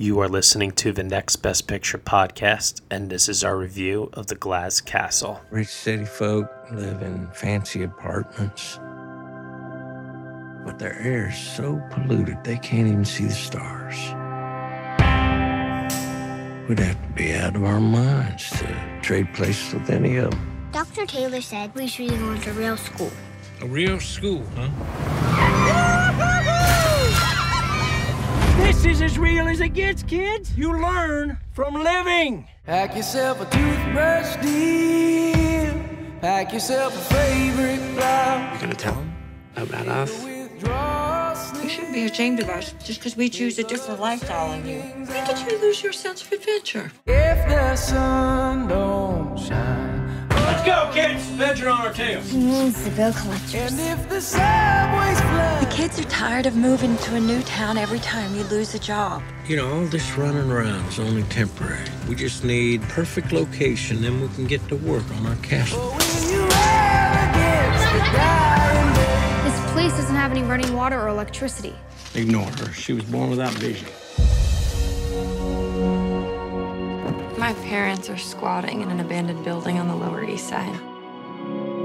You are listening to the Next Best Picture podcast, and this is our review of The Glass Castle. Rich city folk live in fancy apartments, but their air is so polluted they can't even see the stars. We'd have to be out of our minds to trade places with any of them. Dr. Taylor said we should go to real school. A real school, huh? This is as real as it gets, kids. You learn from living. Pack yourself a toothbrush, dear. Pack yourself a favorite flower. You're gonna tell them about us? You shouldn't be ashamed of us just because we choose a different lifestyle than you. Why did you lose your sense of adventure? If the sun don't shine. Let's. Adventure on our tails. He means the bill collectors. And if the subway's flood. The kids are tired of moving to a new town every time you lose a job. You know, all this running around is only temporary. We just need perfect location, then we can get to work on our castle. When you ride against the dying day. This place doesn't have any running water or electricity. Ignore her. She was born without vision. My parents are squatting in an abandoned building on the Lower East Side.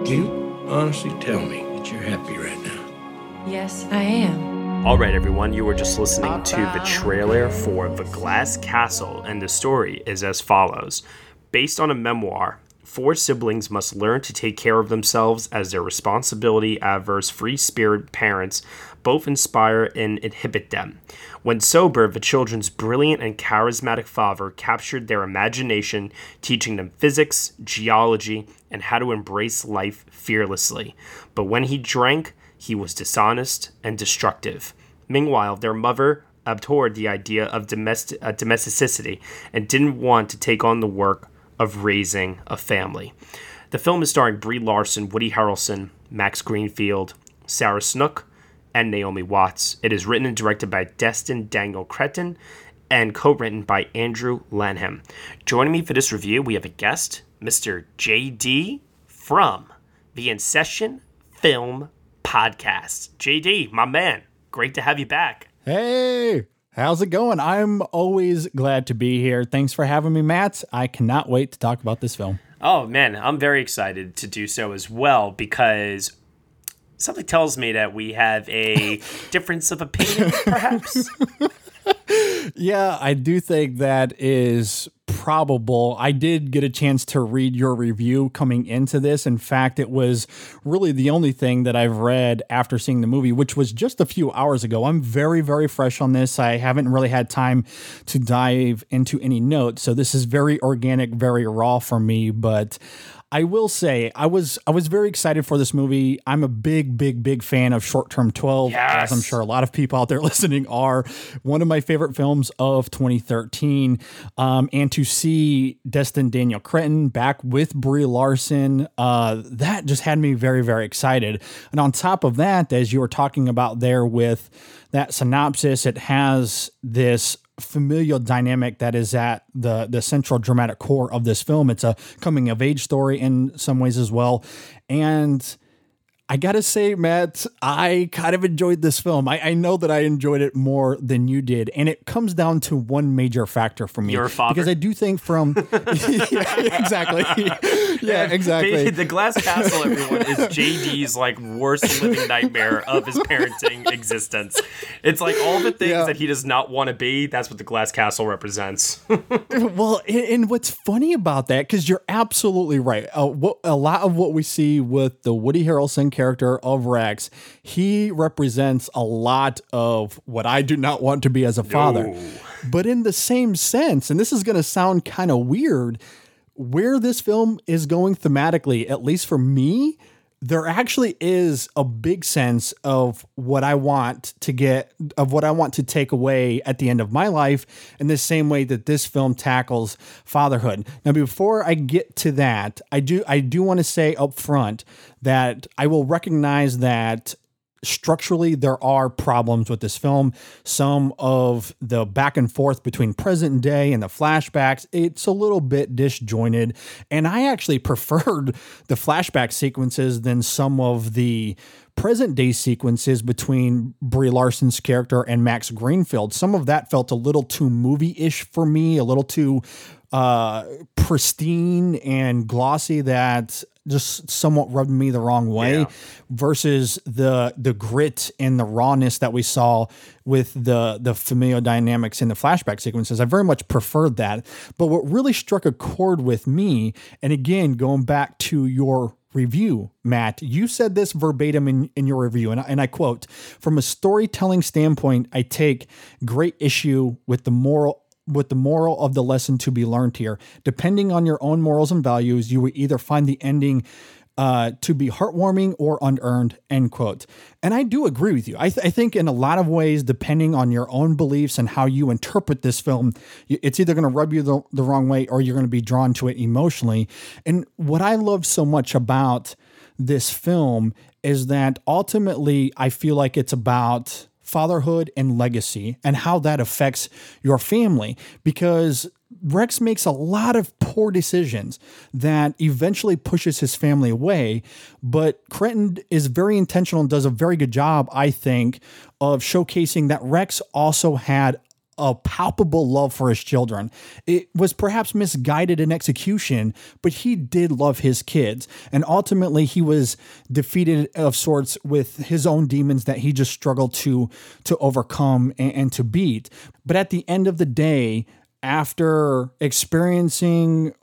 Can you honestly tell me that you're happy right now? Yes, I am. All right, everyone, you were just listening to the trailer for The Glass Castle, and the story is as follows. Based on a memoir, four siblings must learn to take care of themselves as their responsibility averse, free spirit parents both inspire and inhibit them. When sober, the children's brilliant and charismatic father captured their imagination, teaching them physics, geology, and how to embrace life fearlessly. But when he drank, he was dishonest and destructive. Meanwhile, their mother abhorred the idea of domestic, uh, domesticity and didn't want to take on the work of raising a family. The film is starring Brie Larson, Woody Harrelson, Max Greenfield, Sarah Snook, and Naomi Watts. It is written and directed by Destin Daniel Cretton and co written by Andrew Lanham. Joining me for this review, we have a guest, Mr. JD from the In Session Film Podcast. JD, my man, great to have you back. Hey, how's it going? I'm always glad to be here. Thanks for having me, Matt. I cannot wait to talk about this film. Oh, man, I'm very excited to do so as well because something tells me that we have a difference of opinion, perhaps. Yeah, I do think that is probable. I did get a chance to read your review coming into this. In fact, it was really the only thing that I've read after seeing the movie, which was just a few hours ago. I'm very, very fresh on this. I haven't really had time to dive into any notes. So this is very organic, very raw for me. But I will say I was I was very excited for this movie. I'm a big big big fan of Short Term 12 Yes. as I'm sure a lot of people out there listening are. One of my favorite films of 2013 um, and to see Destin Daniel Cretton back with Brie Larson uh, that just had me very very excited. And on top of that as you were talking about there with that synopsis it has this familial dynamic that is at the the central dramatic core of this film. It's a coming of age story in some ways as well, and I gotta say, Matt, I kind of enjoyed this film. I, I know that I enjoyed it more than you did, and it comes down to one major factor for me. Your father? because I do think from yeah, exactly, yeah, exactly. the Glass Castle, everyone, is JD's like worst living nightmare of his parenting existence. It's like all the things Yeah. that he does not want to be. That's what the Glass Castle represents. Well, and, and what's funny about that, because you're absolutely right. Uh, what a lot of what we see with the Woody Harrelson character of Rex, he represents a lot of what I do not want to be as a father. But in the same sense, and this is going to sound kind of weird, where this film is going thematically, at least for me, there actually is a big sense of what I want to get, of what I want to take away at the end of my life, in the same way that this film tackles fatherhood. Now, before I get to that, I do I do want to say up front that I will recognize that structurally there are problems with this film some of the back and forth between present day and the flashbacks it's a little bit disjointed and i actually preferred the flashback sequences than some of the present day sequences between Brie Larson's character and Max Greenfield. Some of that felt a little too movie ish for me, a little too uh, pristine and glossy that just somewhat rubbed me the wrong way yeah. versus the the grit and the rawness that we saw with the the familial dynamics in the flashback sequences. I very much preferred that. But what really struck a chord with me, and again, going back to your review, Matt, you said this verbatim in, in your review, and, and I quote From a storytelling standpoint, I take great issue with the moral with the moral of the lesson to be learned here. Depending on your own morals and values, you will either find the ending uh, to be heartwarming or unearned, end quote. And I do agree with you. I, th- I, think in a lot of ways, depending on your own beliefs and how you interpret this film, it's either going to rub you the, the wrong way or you're going to be drawn to it emotionally. And what I love so much about this film is that ultimately I feel like it's about fatherhood and legacy and how that affects your family. Because Rex makes a lot of poor decisions that eventually pushes his family away, but Cretton is very intentional and does a very good job, I think, of showcasing that Rex also had a palpable love for his children. It was perhaps misguided in execution, but he did love his kids. And ultimately he was defeated of sorts with his own demons that he just struggled to to overcome and, and to beat. But at the end of the day, after experiencing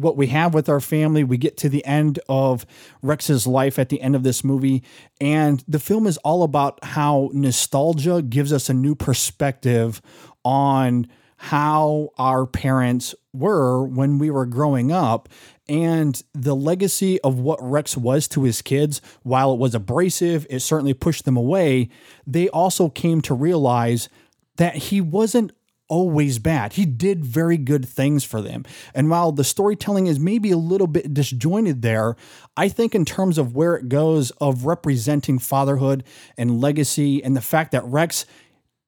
what we have with our family. We get to the end of Rex's life at the end of this movie. And the film is all about how nostalgia gives us a new perspective on how our parents were when we were growing up and the legacy of what Rex was to his kids, while it was abrasive, it certainly pushed them away. They also came to realize that he wasn't always bad. He did very good things for them. And while the storytelling is maybe a little bit disjointed there, I think in terms of where it goes of representing fatherhood and legacy and the fact that Rex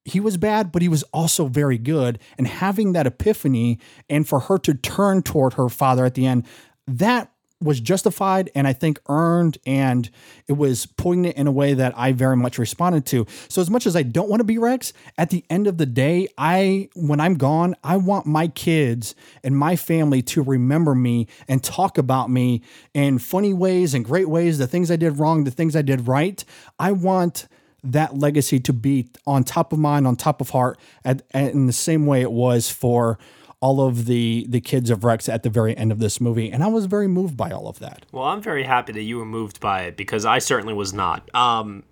he was bad, but he was also very good. And having that epiphany and for her to turn toward her father at the end, that was justified and I think earned, and it was poignant in a way that I very much responded to. So as much as I don't want to be Rex, at the end of the day, I when I'm gone, I want my kids and my family to remember me and talk about me in funny ways and great ways, the things I did wrong, the things I did right. I want that legacy to be on top of mind, on top of heart, at, at in the same way it was for all of the the kids of Rex at the very end of this movie, and I was very moved by all of that. Well, I'm very happy that you were moved by it because I certainly was not. Um,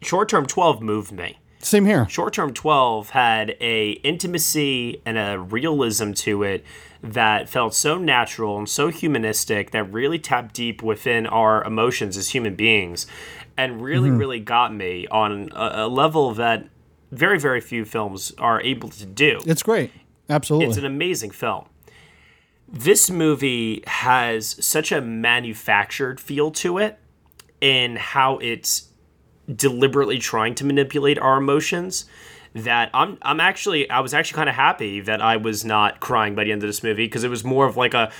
Short Term 12 moved me. Same here. Short Term 12 had a intimacy and a realism to it that felt so natural and so humanistic that really tapped deep within our emotions as human beings and really mm-hmm. really got me on a, a level that very very few films are able to do. It's great. Absolutely. It's an amazing film. This movie has such a manufactured feel to it in how it's deliberately trying to manipulate our emotions that I'm I'm actually I was actually kind of happy that I was not crying by the end of this movie because it was more of like a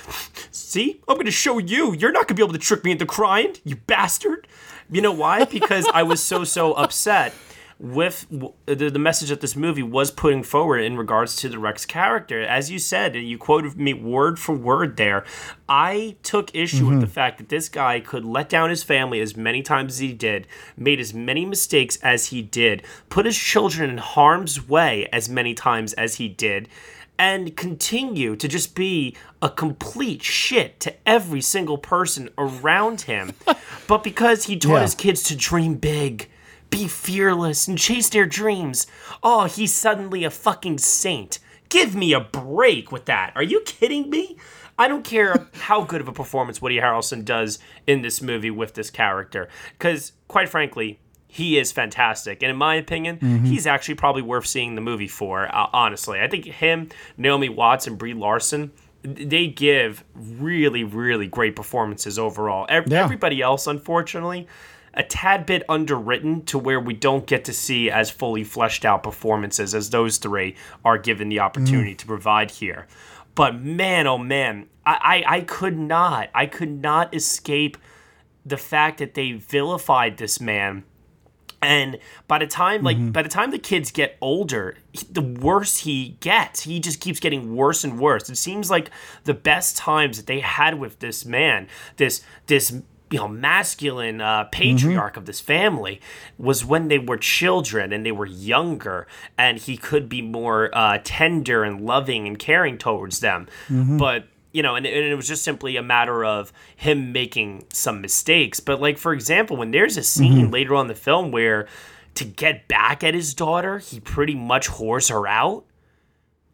see I'm going to show you you're not going to be able to trick me into crying you bastard you know why because I was so so upset with the, the message that this movie was putting forward in regards to the Rex character. As you said, and you quoted me word for word there, I took issue mm-hmm. with the fact that this guy could let down his family as many times as he did, made as many mistakes as he did, put his children in harm's way as many times as he did and continue to just be a complete shit to every single person around him. but because he taught yeah. his kids to dream big, be fearless and chase their dreams. Oh, he's suddenly a fucking saint. Give me a break with that. Are you kidding me? I don't care how good of a performance Woody Harrelson does in this movie with this character, because quite frankly, he is fantastic. And in my opinion, Mm-hmm. he's actually probably worth seeing the movie for, uh, honestly. I think him, Naomi Watts, and Brie Larson, they give really, really great performances overall. Yeah. Everybody else, unfortunately, a tad bit underwritten to where we don't get to see as fully fleshed out performances as those three are given the opportunity to provide here. But man, oh man, I, I, I could not, I could not escape the fact that they vilified this man and by the time like by the time the kids get older he- the worse he gets. He just keeps getting worse and worse. It seems like the best times that they had with this man this this you know masculine uh, patriarch of this family was when they were children and they were younger and he could be more uh, tender and loving and caring towards them. But you know, and, and it was just simply a matter of him making some mistakes. But like for example, when there's a scene mm-hmm. later on in the film where to get back at his daughter, he pretty much whores her out.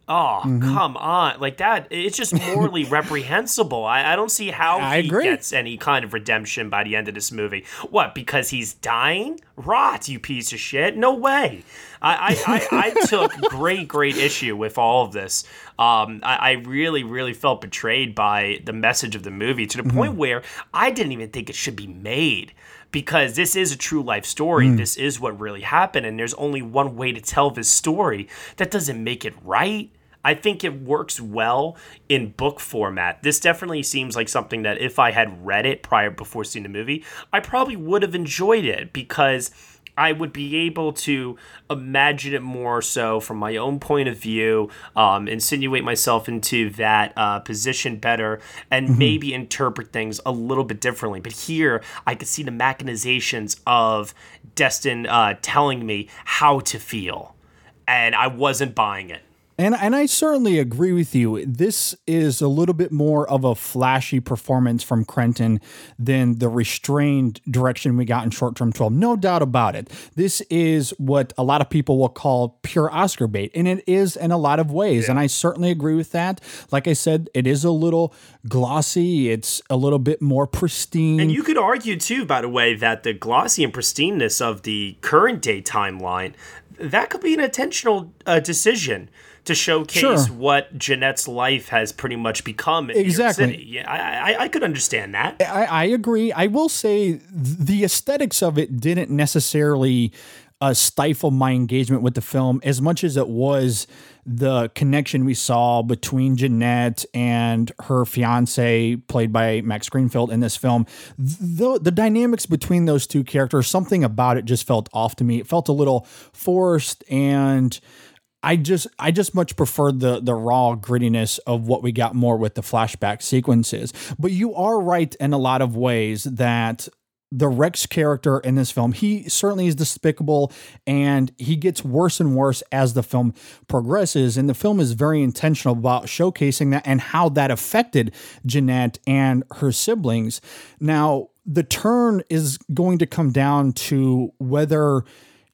Oh, come on. Like that, it's just morally reprehensible. I, I don't see how I he agree. gets any kind of redemption by the end of this movie. What, because he's dying? Rot, you piece of shit. No way. I, I, I, I took great, great issue with all of this. Um, I, I really, really felt betrayed by the message of the movie to the point mm-hmm. where I didn't even think it should be made because this is a true life story. Mm. This is what really happened, and there's only one way to tell this story. That doesn't make it right. I think it works well in book format. This definitely seems like something that if I had read it prior before seeing the movie, I probably would have enjoyed it because I would be able to imagine it more so from my own point of view, um, insinuate myself into that uh, position better, and maybe interpret things a little bit differently. But here, I could see the machinations of Destin uh, telling me how to feel, and I wasn't buying it. And and I certainly agree with you. This is a little bit more of a flashy performance from Cretton than the restrained direction we got in Short Term 12. No doubt about it. This is what a lot of people will call pure Oscar bait, and it is in a lot of ways. And I certainly agree with that. Like I said, it is a little glossy. It's a little bit more pristine. And you could argue too, by the way, that the glossy and pristineness of the current day timeline that could be an intentional uh, decision to showcase Sure. what Jeanette's life has pretty much become in Exactly. New York City. Yeah, I, I, I could understand that. I, I agree. I will say the aesthetics of it didn't necessarily uh, stifle my engagement with the film as much as it was the connection we saw between Jeanette and her fiance, played by Max Greenfield in this film. The, the dynamics between those two characters, something about it just felt off to me. It felt a little forced and. I just I just much preferred the the raw grittiness of what we got more with the flashback sequences. But you are right in a lot of ways that the Rex character in this film, he certainly is despicable and he gets worse and worse as the film progresses. And the film is very intentional about showcasing that and how that affected Jeanette and her siblings. Now, the turn is going to come down to whether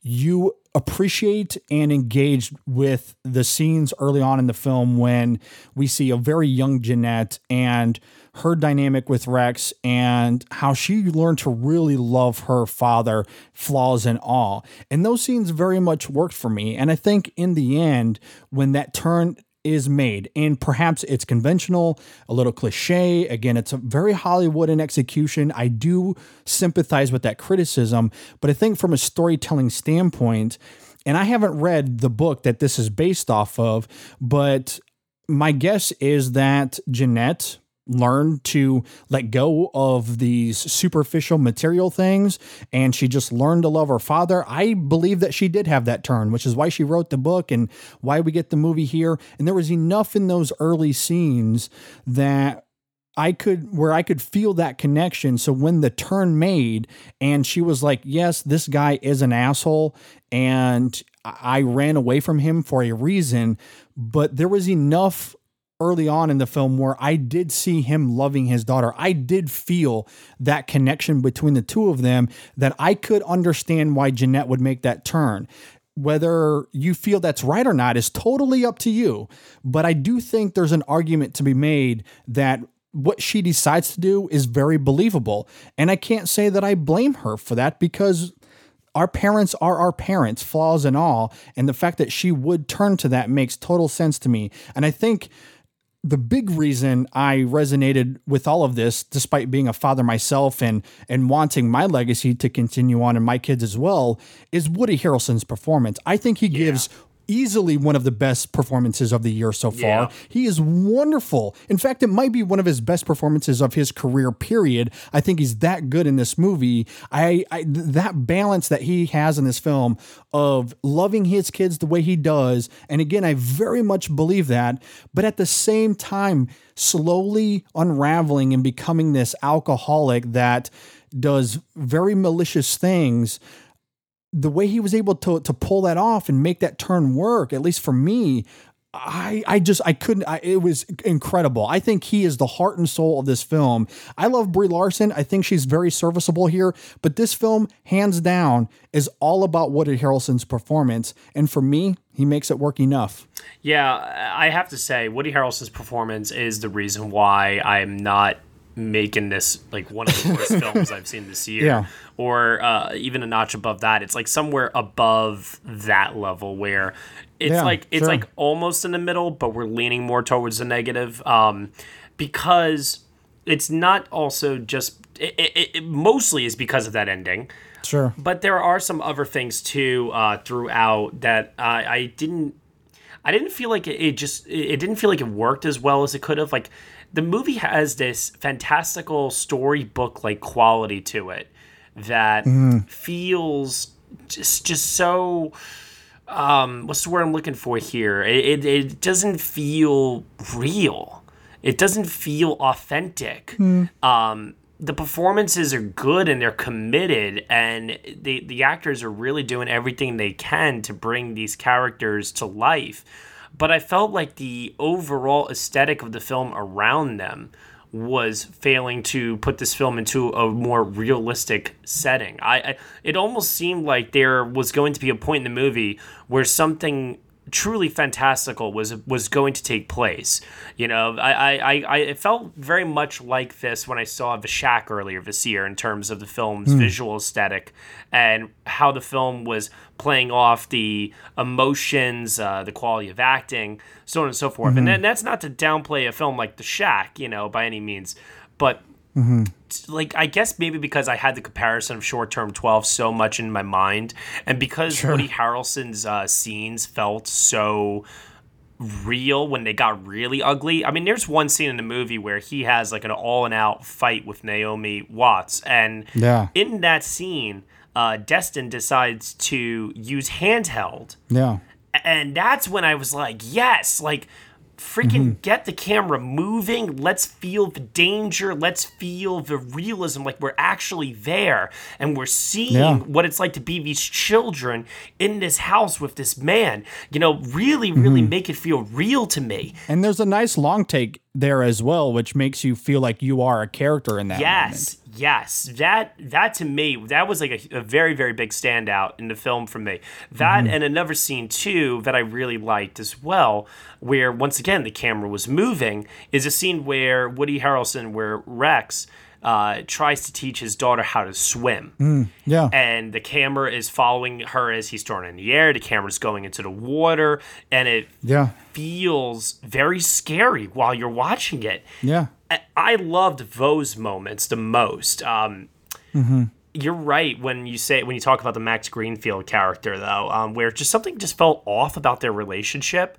you appreciate and engage with the scenes early on in the film when we see a very young Jeanette and her dynamic with Rex and how she learned to really love her father, flaws and all. And those scenes very much worked for me. And I think in the end, when that turn is made. And perhaps it's conventional, a little cliche. Again, it's a very Hollywood in execution. I do sympathize with that criticism, but I think from a storytelling standpoint, and I haven't read the book that this is based off of, but my guess is that Jeanette learned to let go of these superficial material things and she just learned to love her father. I believe that she did have that turn, which is why she wrote the book and why we get the movie here. And there was enough in those early scenes that I could where I could feel that connection. So when the turn made and she was like, "Yes, this guy is an asshole and I ran away from him for a reason," but there was enough early on in the film where I did see him loving his daughter. I did feel that connection between the two of them that I could understand why Jeanette would make that turn. whether you feel that's right or not is totally up to you. But I do think there's an argument to be made that what she decides to do is very believable. And I can't say that I blame her for that because our parents are our parents, flaws and all. And the fact that she would turn to that makes total sense to me. And I think the big reason I resonated with all of this, despite being a father myself and and wanting my legacy to continue on and my kids as well, is Woody Harrelson's performance. I think he gives easily one of the best performances of the year so far. Yeah. He is wonderful. In fact, it might be one of his best performances of his career. Period. I think he's that good in this movie. I, I that balance that he has in this film of loving his kids the way he does, and again, I very much believe that. But at the same time, slowly unraveling and becoming this alcoholic that does very malicious things the way he was able to to pull that off and make that turn work, at least for me, I I just I couldn't. I, it was incredible. I think he is the heart and soul of this film. I love Brie Larson. I think she's very serviceable here. But this film, hands down, is all about Woody Harrelson's performance, and for me, he makes it work enough. Yeah, I have to say, Woody Harrelson's performance is the reason why I'm not making this like one of the worst films I've seen this year, Yeah. or uh, even a notch above that. It's like somewhere above that level where it's Yeah, like it's sure. like almost in the middle, but we're leaning more towards the negative um, because it's not also just it, it, it mostly is because of that ending. Sure. But there are some other things too uh, throughout that uh, I didn't. I didn't feel like it, it just. It didn't feel like it worked as well as it could have. Like the movie has this fantastical storybook like quality to it that feels just just so. Um, what's the word I'm looking for here? It, it, it doesn't feel real. It doesn't feel authentic um, the performances are good and they're committed and the the actors are really doing everything they can to bring these characters to life but i felt like the overall aesthetic of the film around them was failing to put this film into a more realistic setting. I, I it almost seemed like there was going to be a point in the movie where something truly fantastical was was going to take place. You know, I I, I, it felt very much like this when I saw The Shack earlier this year in terms of the film's Hmm. visual aesthetic and how the film was playing off the emotions, uh, the quality of acting, so on and so forth. And Mhm. then that's not to downplay a film like The Shack, you know, by any means, but Mm-hmm. Like I guess maybe because I had the comparison of short term 12 so much in my mind and because Sure. Woody Harrelson's uh, scenes felt so real when they got really ugly. I mean, there's one scene in the movie where he has like an all and out fight with Naomi Watts and Yeah. in that scene uh, Destin decides to use handheld Yeah. and that's when I was like, yes, like freaking mm-hmm. get the camera moving. Let's feel the danger. Let's feel the realism. Like we're actually there and we're seeing Yeah. what it's like to be these children in this house with this man. You know, really, really mm-hmm. make it feel real to me. And there's a nice long take there as well, which makes you feel like you are a character in that. yes yes. That that to me that was like a, a very very big standout in the film for me. That mm-hmm. and another scene too that i really liked as well where once again the camera was moving is a scene where woody harrelson where rex uh, tries to teach his daughter how to swim Mm, yeah. and the camera is following her as he's thrown in the air the camera's going into the water and it Yeah. feels very scary while you're watching it Yeah. I- I loved those moments the most. Um, Mm-hmm. you're right when you say when you talk about the Max Greenfield character though, um, where just something just felt off about their relationship,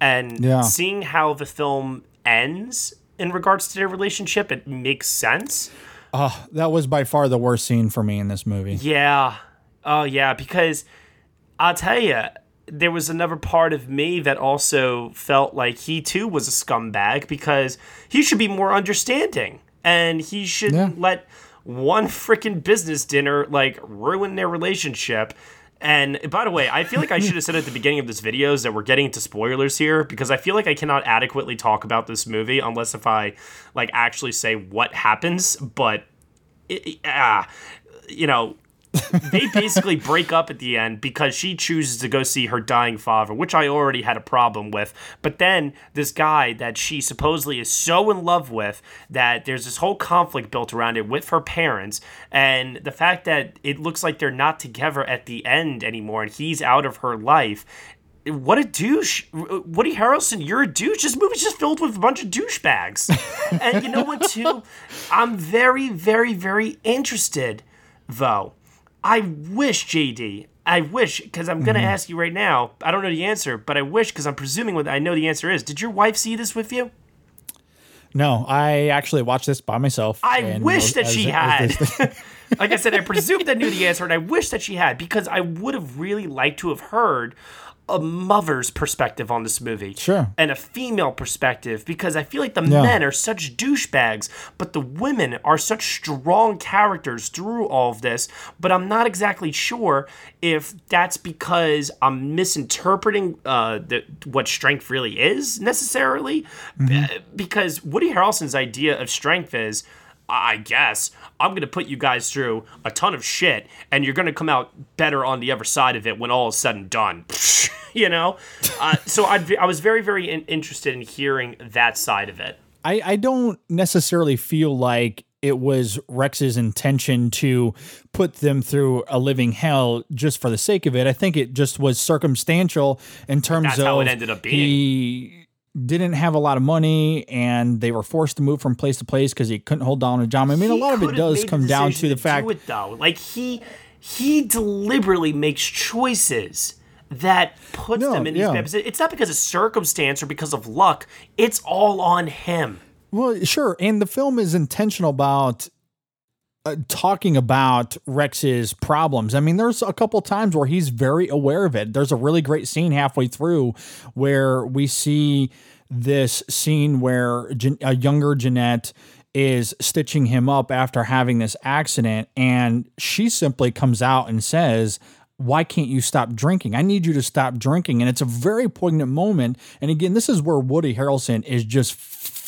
and Yeah. seeing how the film ends in regards to their relationship, it makes sense. Oh, that was by far the worst scene for me in this movie. Yeah. Oh, yeah. Because I'll tell you, there was another part of me that also felt like he too was a scumbag because he should be more understanding and he shouldn't let one freaking business dinner like ruin their relationship. And by the way, I feel like I should have said at the beginning of this videos that we're getting into spoilers here because I feel like I cannot adequately talk about this movie unless if I like actually say what happens. But it, ah, you know, they basically break up at the end because she chooses to go see her dying father, which I already had a problem with. But then this guy that she supposedly is so in love with that there's this whole conflict built around it with her parents, and the fact that it looks like they're not together at the end anymore, and he's out of her life. What a douche. Woody Harrelson, you're a douche. This movie's just filled with a bunch of douchebags. and you know what, too? I'm very, very, very interested, though I wish, JD, I wish, because I'm going to mm-hmm. ask you right now. I don't know the answer, but I wish, because I'm presuming what I know the answer is. Did your wife see this with you? No, I actually watched this by myself. I wish that she had. like I said, I presumed I knew the answer, and I wish that she had, because I would have really liked to have heard a mother's perspective on this movie. Sure. And a female perspective because I feel like the yeah. men are such douchebags, but the women are such strong characters through all of this. But I'm not exactly sure if that's because I'm misinterpreting uh, the, what strength really is necessarily. Mm-hmm. Because Woody Harrelson's idea of strength is I guess I'm going to put you guys through a ton of shit, and you're going to come out better on the other side of it when all is said and done. you know, uh, so I'd, I was very, very in- interested in hearing that side of it. I, I don't necessarily feel like it was Rex's intention to put them through a living hell just for the sake of it. I think it just was circumstantial in terms That's of how it ended up being. He, didn't have a lot of money and they were forced to move from place to place because he couldn't hold down a job. I mean, he a lot of it does come down to the fact. it though, like he he deliberately makes choices that puts no, them in these yeah. bad positions. It's not because of circumstance or because of luck. It's all on him. Well, sure, and the film is intentional about uh, talking about Rex's problems. I mean, there's a couple times where he's very aware of it. There's a really great scene halfway through where we see this scene where a younger Jeanette is stitching him up after having this accident, and she simply comes out and says, why can't you stop drinking? I need you to stop drinking. And it's a very poignant moment. And again, this is where Woody Harrelson is just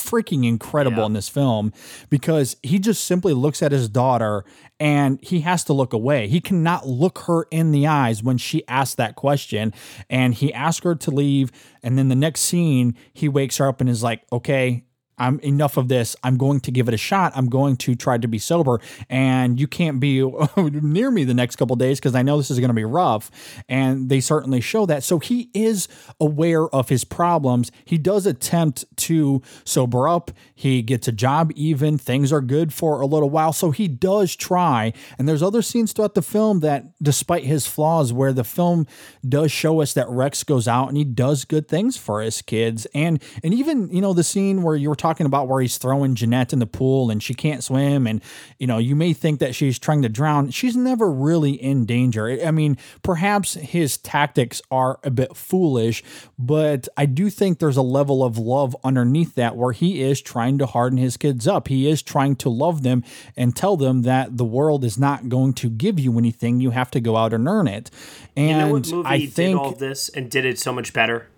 freaking incredible yeah. in this film because he just simply looks at his daughter and he has to look away. He cannot look her in the eyes when she asks that question. And he asks her to leave. And then the next scene, he wakes her up and is like, okay, I'm enough of this. I'm going to give it a shot. I'm going to try to be sober. And you can't be near me the next couple days because I know this is going to be rough. And they certainly show that. So he is aware of his problems. He does attempt to sober up. He gets a job, even. Things are good for a little while. So he does try. And there's other scenes throughout the film that, despite his flaws, where the film does show us that Rex goes out and he does good things for his kids. And and even, you know, the scene where you were talking talking about where he's throwing Jeanette in the pool and she can't swim. And, you know, you may think that she's trying to drown. She's never really in danger. I mean, perhaps his tactics are a bit foolish, but I do think there's a level of love underneath that where he is trying to harden his kids up. He is trying to love them and tell them that the world is not going to give you anything. You have to go out and earn it. And you know what movie I think did all this and did it so much better?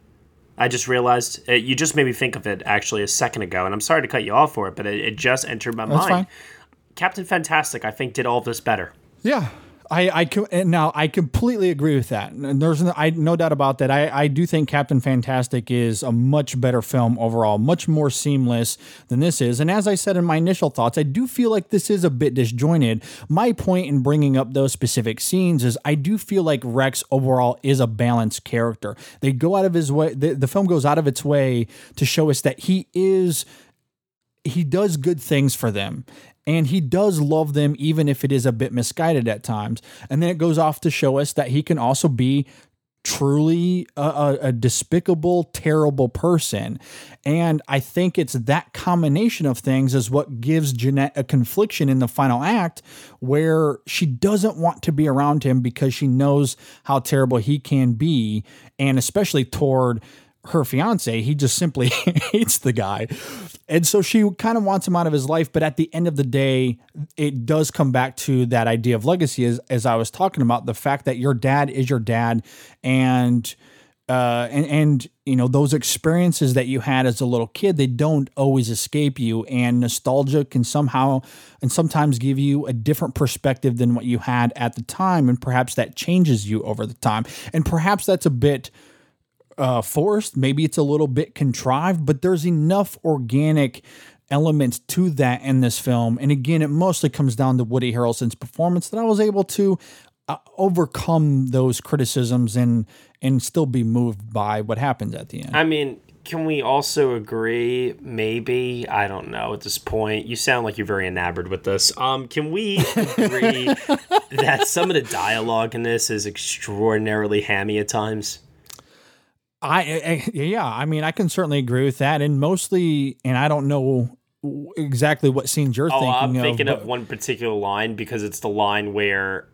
I just realized uh, you just made me think of it actually a second ago, and I'm sorry to cut you off for it, but it, it just entered my That's mind. Fine. Captain Fantastic, I think, did all this better. Yeah, I, I now I completely agree with that. And there's no, I no doubt about that. I, I do think Captain Fantastic is a much better film overall, much more seamless than this is. And as I said in my initial thoughts, I do feel like this is a bit disjointed. My point in bringing up those specific scenes is I do feel like Rex overall is a balanced character. They go out of his way. The, the film goes out of its way to show us that he is he does good things for them and he does love them, even if it is a bit misguided at times. And then it goes off to show us that he can also be truly a, a, a, despicable, terrible person. And I think it's that combination of things is what gives Jeanette a confliction in the final act where she doesn't want to be around him because she knows how terrible he can be, and especially toward her fiance. He just simply hates the guy. And so she kind of wants him out of his life. But at the end of the day, it does come back to that idea of legacy, as, as I was talking about the fact that your dad is your dad. And uh, and, and you know those experiences that you had as a little kid they don't always escape you and nostalgia can somehow and sometimes give you a different perspective than what you had at the time and perhaps that changes you over the time and perhaps that's a bit uh, forced maybe it's a little bit contrived but there's enough organic elements to that in this film and again it mostly comes down to woody harrelson's performance that i was able to uh, overcome those criticisms and and still be moved by what happens at the end. I mean, can we also agree? Maybe I don't know at this point. You sound like you're very enamored with this. Um, can we agree that some of the dialogue in this is extraordinarily hammy at times? I, I yeah, I mean, I can certainly agree with that, and mostly, and I don't know exactly what scenes you're oh, thinking I'm of, thinking but- of one particular line because it's the line where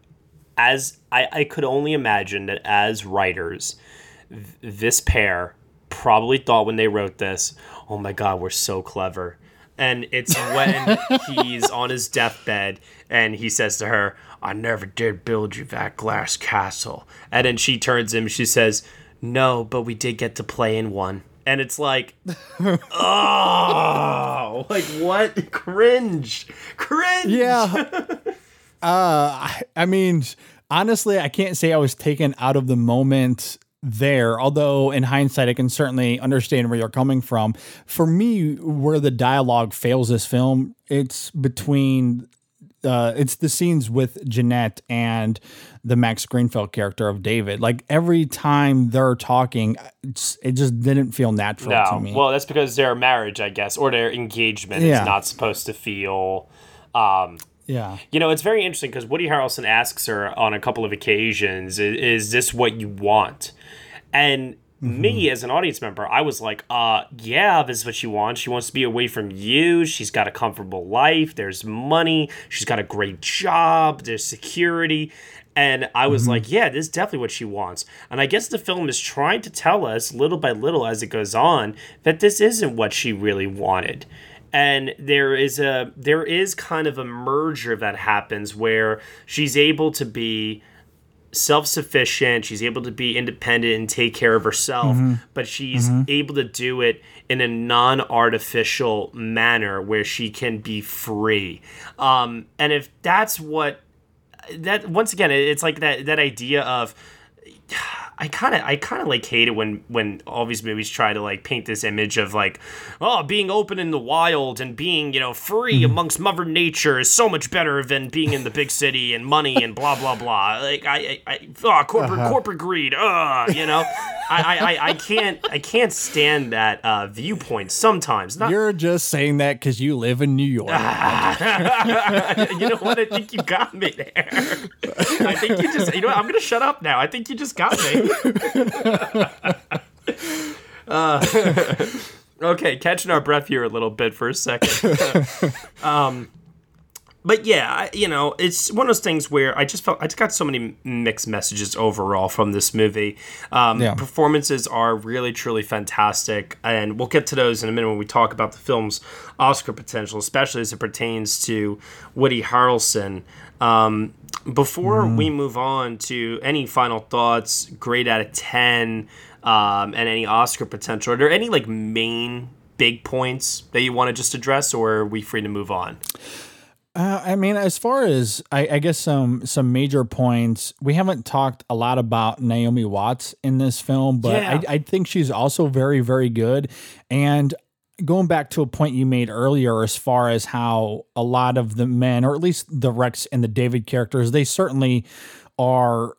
as I, I could only imagine that as writers, th- this pair probably thought when they wrote this, oh my God, we're so clever. And it's when he's on his deathbed and he says to her, I never did build you that glass castle. And then she turns him, she says, No, but we did get to play in one. And it's like, oh, like what? Cringe. Cringe. Yeah. Uh, I, I mean, honestly, I can't say I was taken out of the moment there, although in hindsight, I can certainly understand where you're coming from. For me, where the dialogue fails this film, it's between. Uh, it's the scenes with Jeanette and the Max Greenfield character of David. Like every time they're talking, it just didn't feel natural to me. well, that's because their marriage, I guess, or their engagement Yeah. is not supposed to feel. Um, yeah. you know, it's very interesting because Woody Harrelson asks her on a couple of occasions, "I- "Is this what you want?" And me as an audience member, I was like, "Uh, yeah, this is what she wants. She wants to be away from you. She's got a comfortable life. There's money. She's got a great job. There's security." And I was like, yeah, this is definitely what she wants. And I guess the film is trying to tell us, little by little as it goes on, that this isn't what she really wanted. And there is a there is kind of a merger that happens where she's able to be self-sufficient she's able to be independent and take care of herself Mhm. but she's Mhm. able to do it in a non-artificial manner where she can be free um, and if that's what that once again it's like that that idea of I kind of I kind of like hate it when when all these movies try to like paint this image of like oh being open in the wild and being you know free amongst mother nature is so much better than being in the big city and money and blah blah blah like I I, I oh, corporate Uh-huh. corporate greed uh you know I, I I can't I can't stand that uh, viewpoint sometimes not You're just saying that because you live in New York. you know what? I think you got me there. I think you just, you know what? I'm going to shut up now. I think you just got me. uh, okay, catching our breath here a little bit for a second. um, but yeah, I, you know, it's one of those things where I just felt I just got so many mixed messages overall from this movie. Um, Yeah. Performances are really truly fantastic, and we'll get to those in a minute when we talk about the film's Oscar potential, especially as it pertains to Woody Harrelson. Um, before we move on to any final thoughts, grade out of ten, um, and any Oscar potential, are there any like main big points that you want to just address, or are we free to move on? Uh, I mean, as far as I, I guess some some major points, we haven't talked a lot about Naomi Watts in this film, but Yeah. I, I think she's also very very good. And going back to a point you made earlier, as far as how a lot of the men, or at least the Rex and the David characters, they certainly are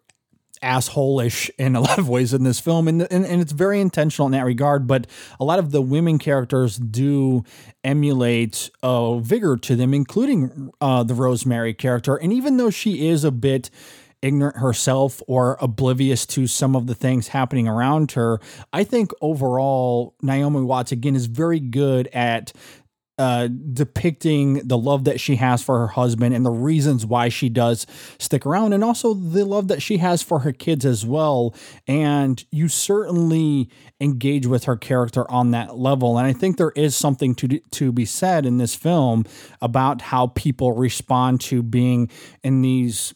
asshole-ish in a lot of ways in this film. And, and and it's very intentional in that regard but a lot of the women characters do emulate uh vigor to them including uh the rosemary character. And even though she is a bit ignorant herself or oblivious to some of the things happening around her i think overall naomi watts again is very good at uh, depicting the love that she has for her husband and the reasons why she does stick around, and also the love that she has for her kids as well. And you certainly engage with her character on that level. And I think there is something to to be said in this film about how people respond to being in these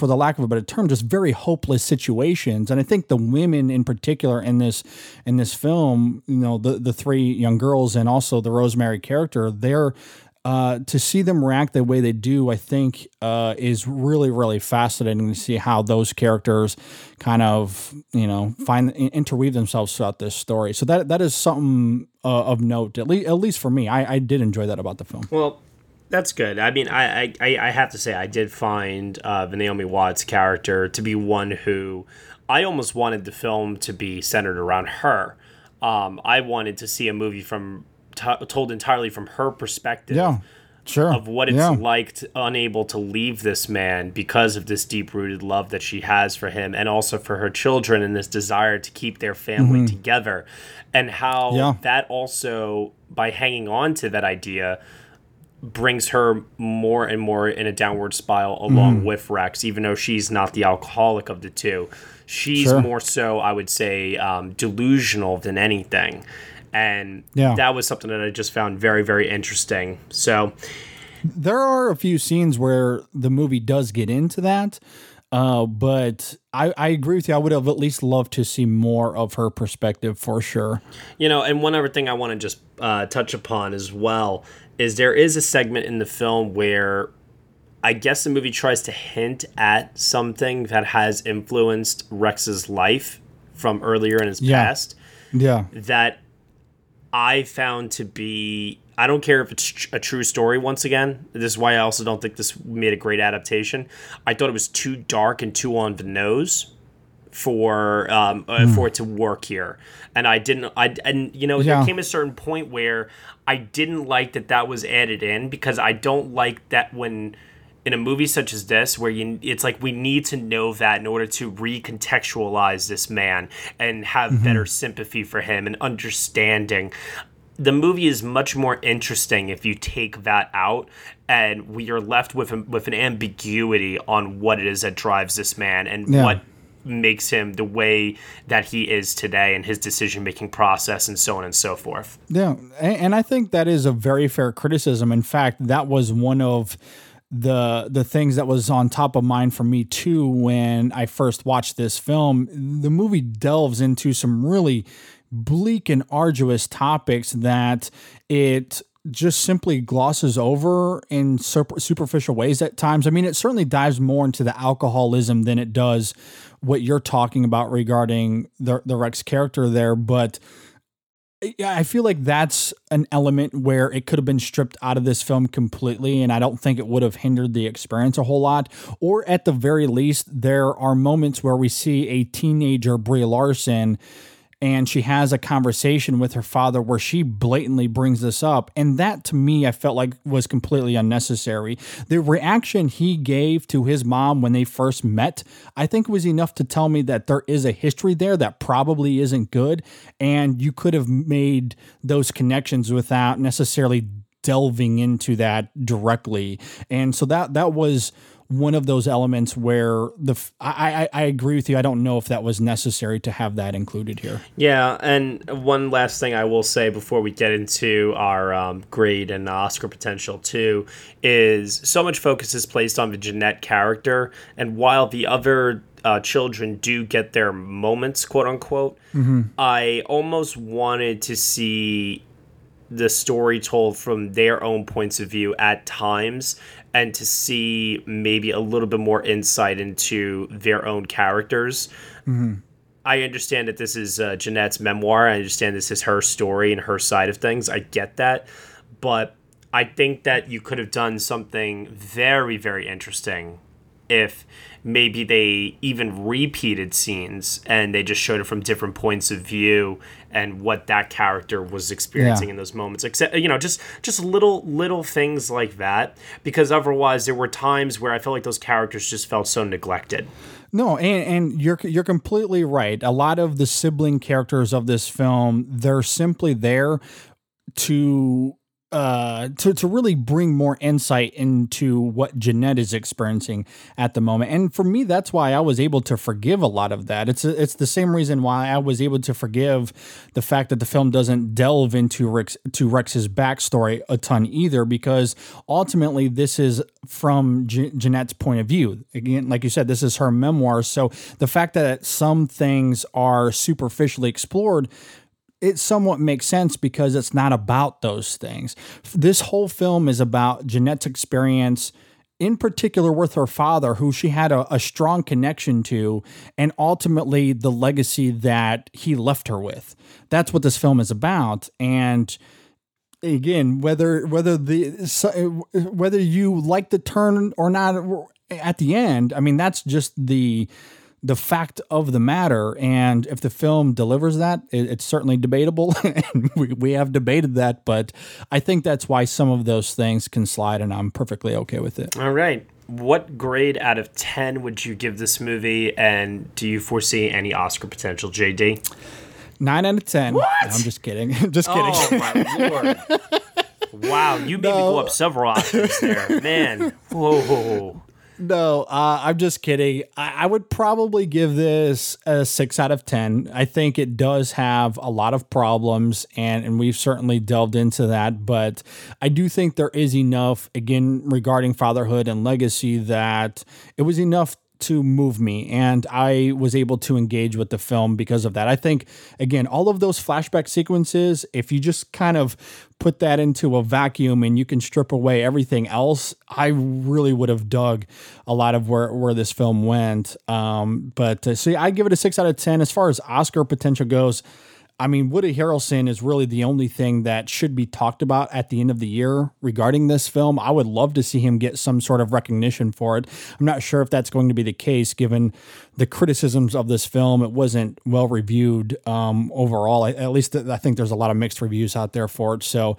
for the lack of a better term, just very hopeless situations. And I think the women in particular in this in this film, you know, the the three young girls and also the Rosemary character, they're uh, to see them react the way they do, I think, uh, is really, really fascinating to see how those characters kind of, you know, find interweave themselves throughout this story. So that that is something uh, of note, at least, at least for me. I, I did enjoy that about the film. Well, that's good. I mean, I I, I have to say, I did find uh, the Naomi Watts character to be one who I almost wanted the film to be centered around her. Um, I wanted to see a movie from t- told entirely from her perspective. Yeah. Sure. Of what it's yeah. like to, unable to leave this man because of this deep rooted love that she has for him and also for her children and this desire to keep their family mm-hmm. together. And how yeah. that also, by hanging on to that idea, brings her more and more in a downward spiral along mm. with Rex, even though she's not the alcoholic of the two. She's sure. more so, I would say, um, delusional than anything and yeah. that was something that I just found very very interesting. So there are a few scenes where the movie does get into that. Uh, but I, I agree with you. I would have at least loved to see more of her perspective for sure. You know, and one other thing I want to just uh, touch upon as well is there is a segment in the film where I guess the movie tries to hint at something that has influenced Rex's life from earlier in his yeah. past. Yeah. That I found to be I don't care if it's a true story once again. This is why I also don't think this made a great adaptation. I thought it was too dark and too on the nose for um, uh, mm. for it to work here. And I didn't I and you know yeah. there came a certain point where I didn't like that that was added in because I don't like that when in a movie such as this where you it's like we need to know that in order to recontextualize this man and have mm-hmm. better sympathy for him and understanding the movie is much more interesting if you take that out and we are left with a, with an ambiguity on what it is that drives this man and yeah. what makes him the way that he is today and his decision making process and so on and so forth. Yeah, and I think that is a very fair criticism. In fact, that was one of the the things that was on top of mind for me too when I first watched this film. The movie delves into some really bleak and arduous topics that it just simply glosses over in superficial ways at times. I mean, it certainly dives more into the alcoholism than it does what you're talking about regarding the the Rex character there, but I feel like that's an element where it could have been stripped out of this film completely, and I don't think it would have hindered the experience a whole lot. Or at the very least, there are moments where we see a teenager Brie Larson and she has a conversation with her father where she blatantly brings this up. And that to me i felt like was completely unnecessary. The reaction he gave to his mom when they first met i think was enough to tell me that there is a history there that probably isn't good. And you could have made those connections without necessarily delving into that directly. And so that that was one of those elements where the I, I, I agree with you. I don't know if that was necessary to have that included here. Yeah, and one last thing I will say before we get into our um, grade and Oscar potential too is so much focus is placed on the Jeannette character, and while the other uh, children do get their moments, quote unquote, mm-hmm. I almost wanted to see the story told from their own points of view at times and to see maybe a little bit more insight into their own characters. Mm-hmm. I understand that this is uh, Jeannette's memoir. I understand this is her story and her side of things. I get that. But I think that you could have done something very, very interesting if maybe they even repeated scenes and they just showed it from different points of view and what that character was experiencing yeah. in those moments except you know just just little little things like that because otherwise there were times where i felt like those characters just felt so neglected no, and, and you're you're completely right. A lot of the sibling characters of this film, they're simply there to uh, to to really bring more insight into what Jeannette is experiencing at the moment. And for me, that's why I was able to forgive a lot of that. It's it's the same reason why I was able to forgive the fact that the film doesn't delve into Rex to Rex's backstory a ton either, because ultimately this is from Je- Jeannette's point of view. Again, like you said, this is her memoir. So the fact that some things are superficially explored it somewhat makes sense because it's not about those things. This whole film is about Jeannette's experience, in particular with her father, who she had a, a, strong connection to, and ultimately the legacy that he left her with. That's what this film is about. And again, whether whether the whether you like the turn or not at the end, I mean that's just the the fact of the matter. And if the film delivers that, it, it's certainly debatable. and we, we have debated that, but I think that's why some of those things can slide, and I'm perfectly okay with it. All right. What grade out of 10 would you give this movie? And do you foresee any Oscar potential, JD? Nine out of 10. What? No, I'm just kidding. just kidding. Oh, my Lord. Wow, you made no. me go up several Oscars there. Man. Whoa. No, uh, I'm just kidding. I, I, would probably give this a six out of 10. I think it does have a lot of problems, and, and we've certainly delved into that. But I do think there is enough, again, regarding fatherhood and legacy, that it was enough to move me and I was able to engage with the film because of that. I think again all of those flashback sequences if you just kind of put that into a vacuum and you can strip away everything else, I really would have dug a lot of where where this film went. Um, but uh, see I give it a 6 out of 10 as far as Oscar potential goes. I mean, Woody Harrelson is really the only thing that should be talked about at the end of the year regarding this film. I would love to see him get some sort of recognition for it. I'm not sure if that's going to be the case given the criticisms of this film. It wasn't well reviewed um, overall. At least I think there's a lot of mixed reviews out there for it. So,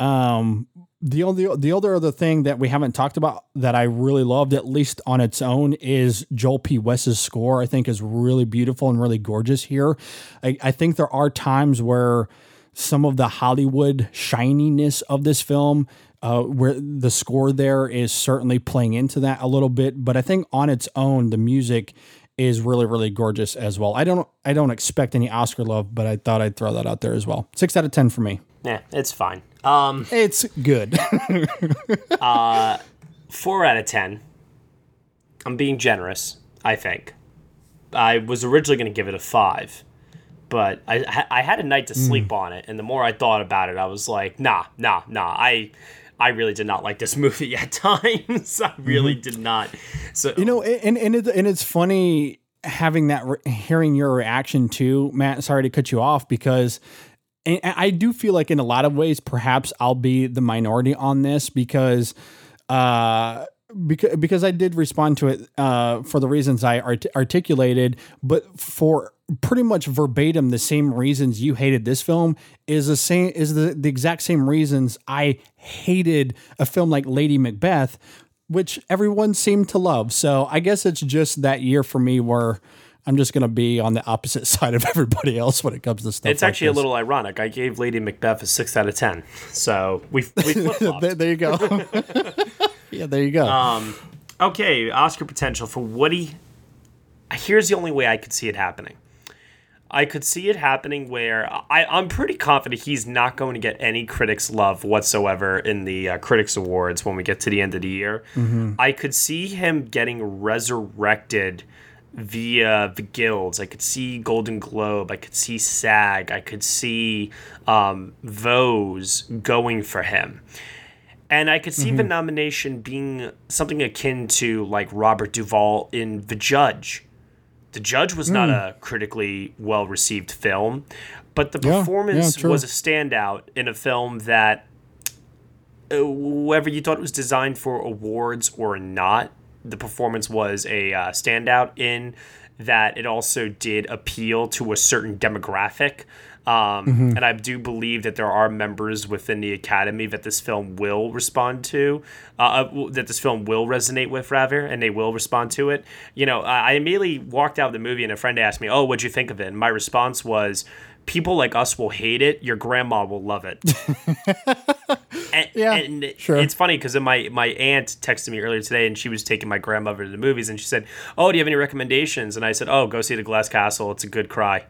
um, the only the other other thing that we haven't talked about that I really loved, at least on its own, is Joel P. West's score. I think is really beautiful and really gorgeous here. I, I think there are times where some of the Hollywood shininess of this film, uh, where the score there is certainly playing into that a little bit. But I think on its own, the music is really really gorgeous as well. I don't I don't expect any Oscar love, but I thought I'd throw that out there as well. Six out of ten for me. Yeah, it's fine. Um, it's good. uh, four out of ten. I'm being generous. I think. I was originally going to give it a five, but I I had a night to sleep mm. on it, and the more I thought about it, I was like, nah, nah, nah. I I really did not like this movie at times. I really mm-hmm. did not. So you know, and and it, and it's funny having that hearing your reaction too, Matt. Sorry to cut you off because and I do feel like in a lot of ways, perhaps I'll be the minority on this because, uh, because because I did respond to it uh, for the reasons I art- articulated, but for pretty much verbatim the same reasons you hated this film is the same is the, the exact same reasons I hated a film like Lady Macbeth, which everyone seemed to love. So I guess it's just that year for me where I'm just going to be on the opposite side of everybody else when it comes to stuff. It's like actually this. a little ironic. I gave Lady Macbeth a six out of ten, so we we there, there you go. yeah, there you go. Um, okay, Oscar potential for Woody. Here's the only way I could see it happening. I could see it happening where I, I'm pretty confident he's not going to get any critics' love whatsoever in the uh, Critics Awards when we get to the end of the year. Mm-hmm. I could see him getting resurrected via the guilds. I could see Golden Globe. I could see SAG. I could see um, those going for him. And I could see mm-hmm. the nomination being something akin to like Robert Duvall in The Judge. The Judge was mm. not a critically well received film, but the yeah, performance yeah, was a standout in a film that, uh, whether you thought it was designed for awards or not, the performance was a uh, standout in that it also did appeal to a certain demographic. Um, mm-hmm. And I do believe that there are members within the Academy that this film will respond to, uh, uh that this film will resonate with, rather, and they will respond to it. You know, I immediately walked out of the movie, and a friend asked me, "Oh, what'd you think of it?" And my response was, people like us will hate it. Your grandma will love it. and, yeah, and sure. It's funny because my my aunt texted me earlier today, and she was taking my grandmother to the movies, and she said, "Oh, do you have any recommendations?" And I said, "Oh, go see The Glass Castle. It's a good cry."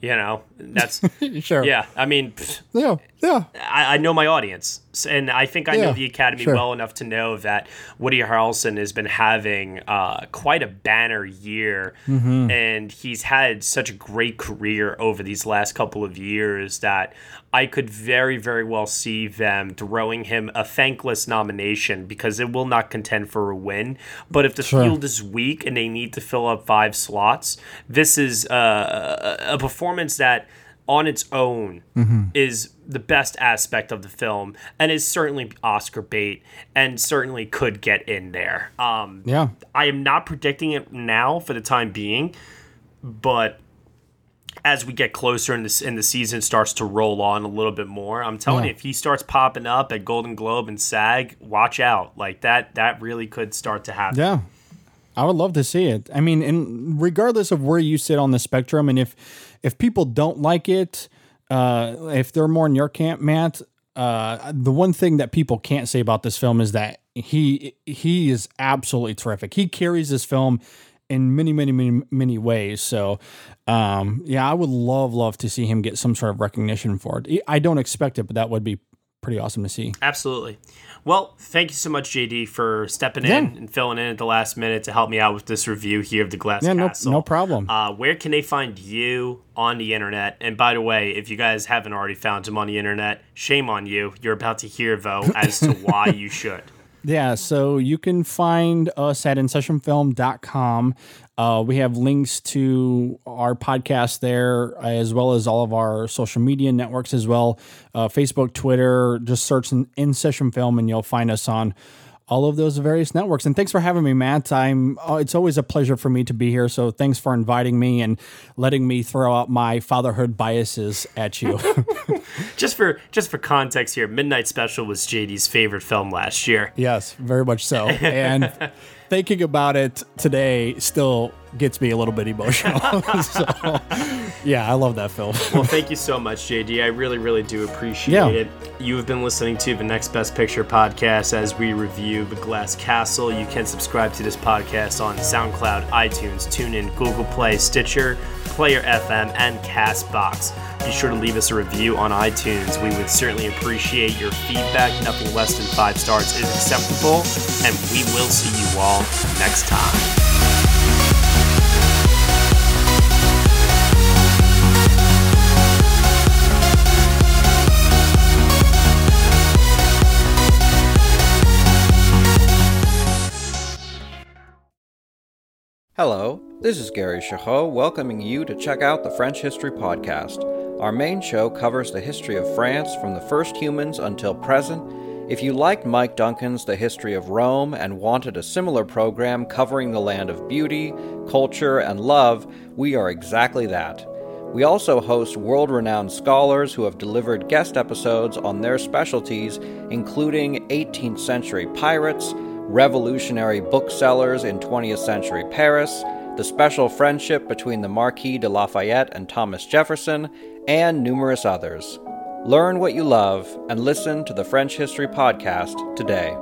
You know, that's sure. Yeah, I mean, pfft, Yeah, yeah. I, I know my audience, and I think I know the Academy sure. well enough to know that Woody Harrelson has been having uh, quite a banner year, Mhm. and he's had such a great career over these last couple of years that I could very, very well see them throwing him a thankless nomination because it will not contend for a win. But if the Sure. field is weak and they need to fill up five slots, this is uh, a performance that, on its own, Mhm. is the best aspect of the film and is certainly Oscar bait and certainly could get in there. Um, Yeah. I am not predicting it now for the time being, but as we get closer and this and the season starts to roll on a little bit more, I'm telling Yeah. you, if he starts popping up at Golden Globe and SAG, watch out. Like that, that really could start to happen. Yeah. I would love to see it. I mean, and regardless of where you sit on the spectrum, and if if people don't like it, uh, if they're more in your camp, Matt, uh, the one thing that people can't say about this film is that he he is absolutely terrific. He carries this film in many, many, many, many ways. So, um, yeah, I would love, love to see him get some sort of recognition for it. I don't expect it, but that would be pretty awesome to see. Absolutely. Well, thank you so much, JD, for stepping Yeah. in and filling in at the last minute to help me out with this review here of the Glass Yeah, no, Castle. no problem. Uh, where can they find you on the internet? And by the way, if you guys haven't already found him on the internet, shame on you. You're about to hear, though, as to why you should. Yeah, so you can find us at InSessionFilm.com. Uh, we have links to our podcast there, as well as all of our social media networks as well uh, Facebook, Twitter. Just search in, in Session Film and you'll find us on all of those various networks. And thanks for having me, Matt. I'm. Uh, it's always a pleasure for me to be here. So thanks for inviting me and letting me throw out my fatherhood biases at you. just for just for context here, Midnight Special was JD's favorite film last year. Yes, very much so. And thinking about it today still gets me a little bit emotional. so, yeah, I love that film. well, thank you so much, JD. I really, really do appreciate Yeah. it. You have been listening to the Next Best Picture podcast as we review The Glass Castle. You can subscribe to this podcast on SoundCloud, iTunes, TuneIn, Google Play, Stitcher, Player FM, and Castbox. Be sure to leave us a review on iTunes. We would certainly appreciate your feedback. Nothing less than five stars is acceptable, and we will see you all next time. Hello, this is Gary Chahot welcoming you to check out the French History Podcast. Our main show covers the history of France from the first humans until present. If you liked Mike Duncan's The History of Rome and wanted a similar program covering the land of beauty, culture, and love, we are exactly that. We also host world renowned scholars who have delivered guest episodes on their specialties, including 18th century pirates, revolutionary booksellers in 20th century Paris, the special friendship between the Marquis de Lafayette and Thomas Jefferson, and numerous others. Learn what you love and listen to the French History Podcast today.